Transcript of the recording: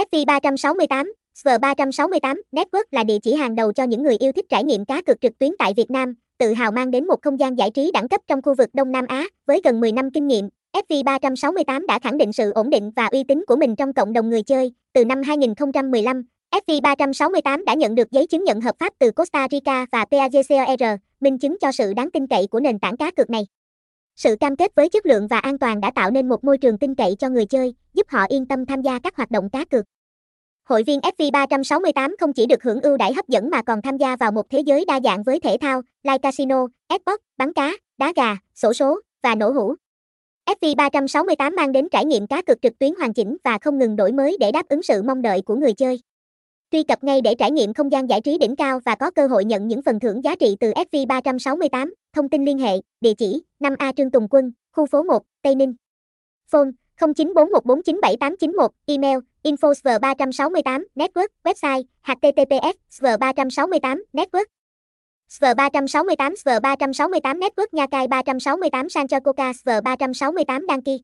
FV368, SV368 Network là địa chỉ hàng đầu cho những người yêu thích trải nghiệm cá cược trực tuyến tại Việt Nam, tự hào mang đến một không gian giải trí đẳng cấp trong khu vực Đông Nam Á, với gần 10 năm kinh nghiệm. FV368 đã khẳng định sự ổn định và uy tín của mình trong cộng đồng người chơi. Từ năm 2015, FV368 đã nhận được giấy chứng nhận hợp pháp từ Costa Rica và PAGCOR, minh chứng cho sự đáng tin cậy của nền tảng cá cược này. Sự cam kết với chất lượng và an toàn đã tạo nên một môi trường tin cậy cho người chơi, giúp họ yên tâm tham gia các hoạt động cá cược. Hội viên FV368 không chỉ được hưởng ưu đãi hấp dẫn mà còn tham gia vào một thế giới đa dạng với thể thao, live casino, esports, bắn cá, đá gà, sổ số và nổ hũ. FV368 mang đến trải nghiệm cá cược trực tuyến hoàn chỉnh và không ngừng đổi mới để đáp ứng sự mong đợi của người chơi. Truy cập ngay để trải nghiệm không gian giải trí đỉnh cao và có cơ hội nhận những phần thưởng giá trị từ FV368. Thông tin liên hệ, địa chỉ 5A Trương Tùng Quân, khu phố 1, Tây Ninh. Phone 0941497891, email infosv368 network, website https sv368 network. SV368 SV368 Network Nha Cai 368 Sancho Coca SV368 đăng ký.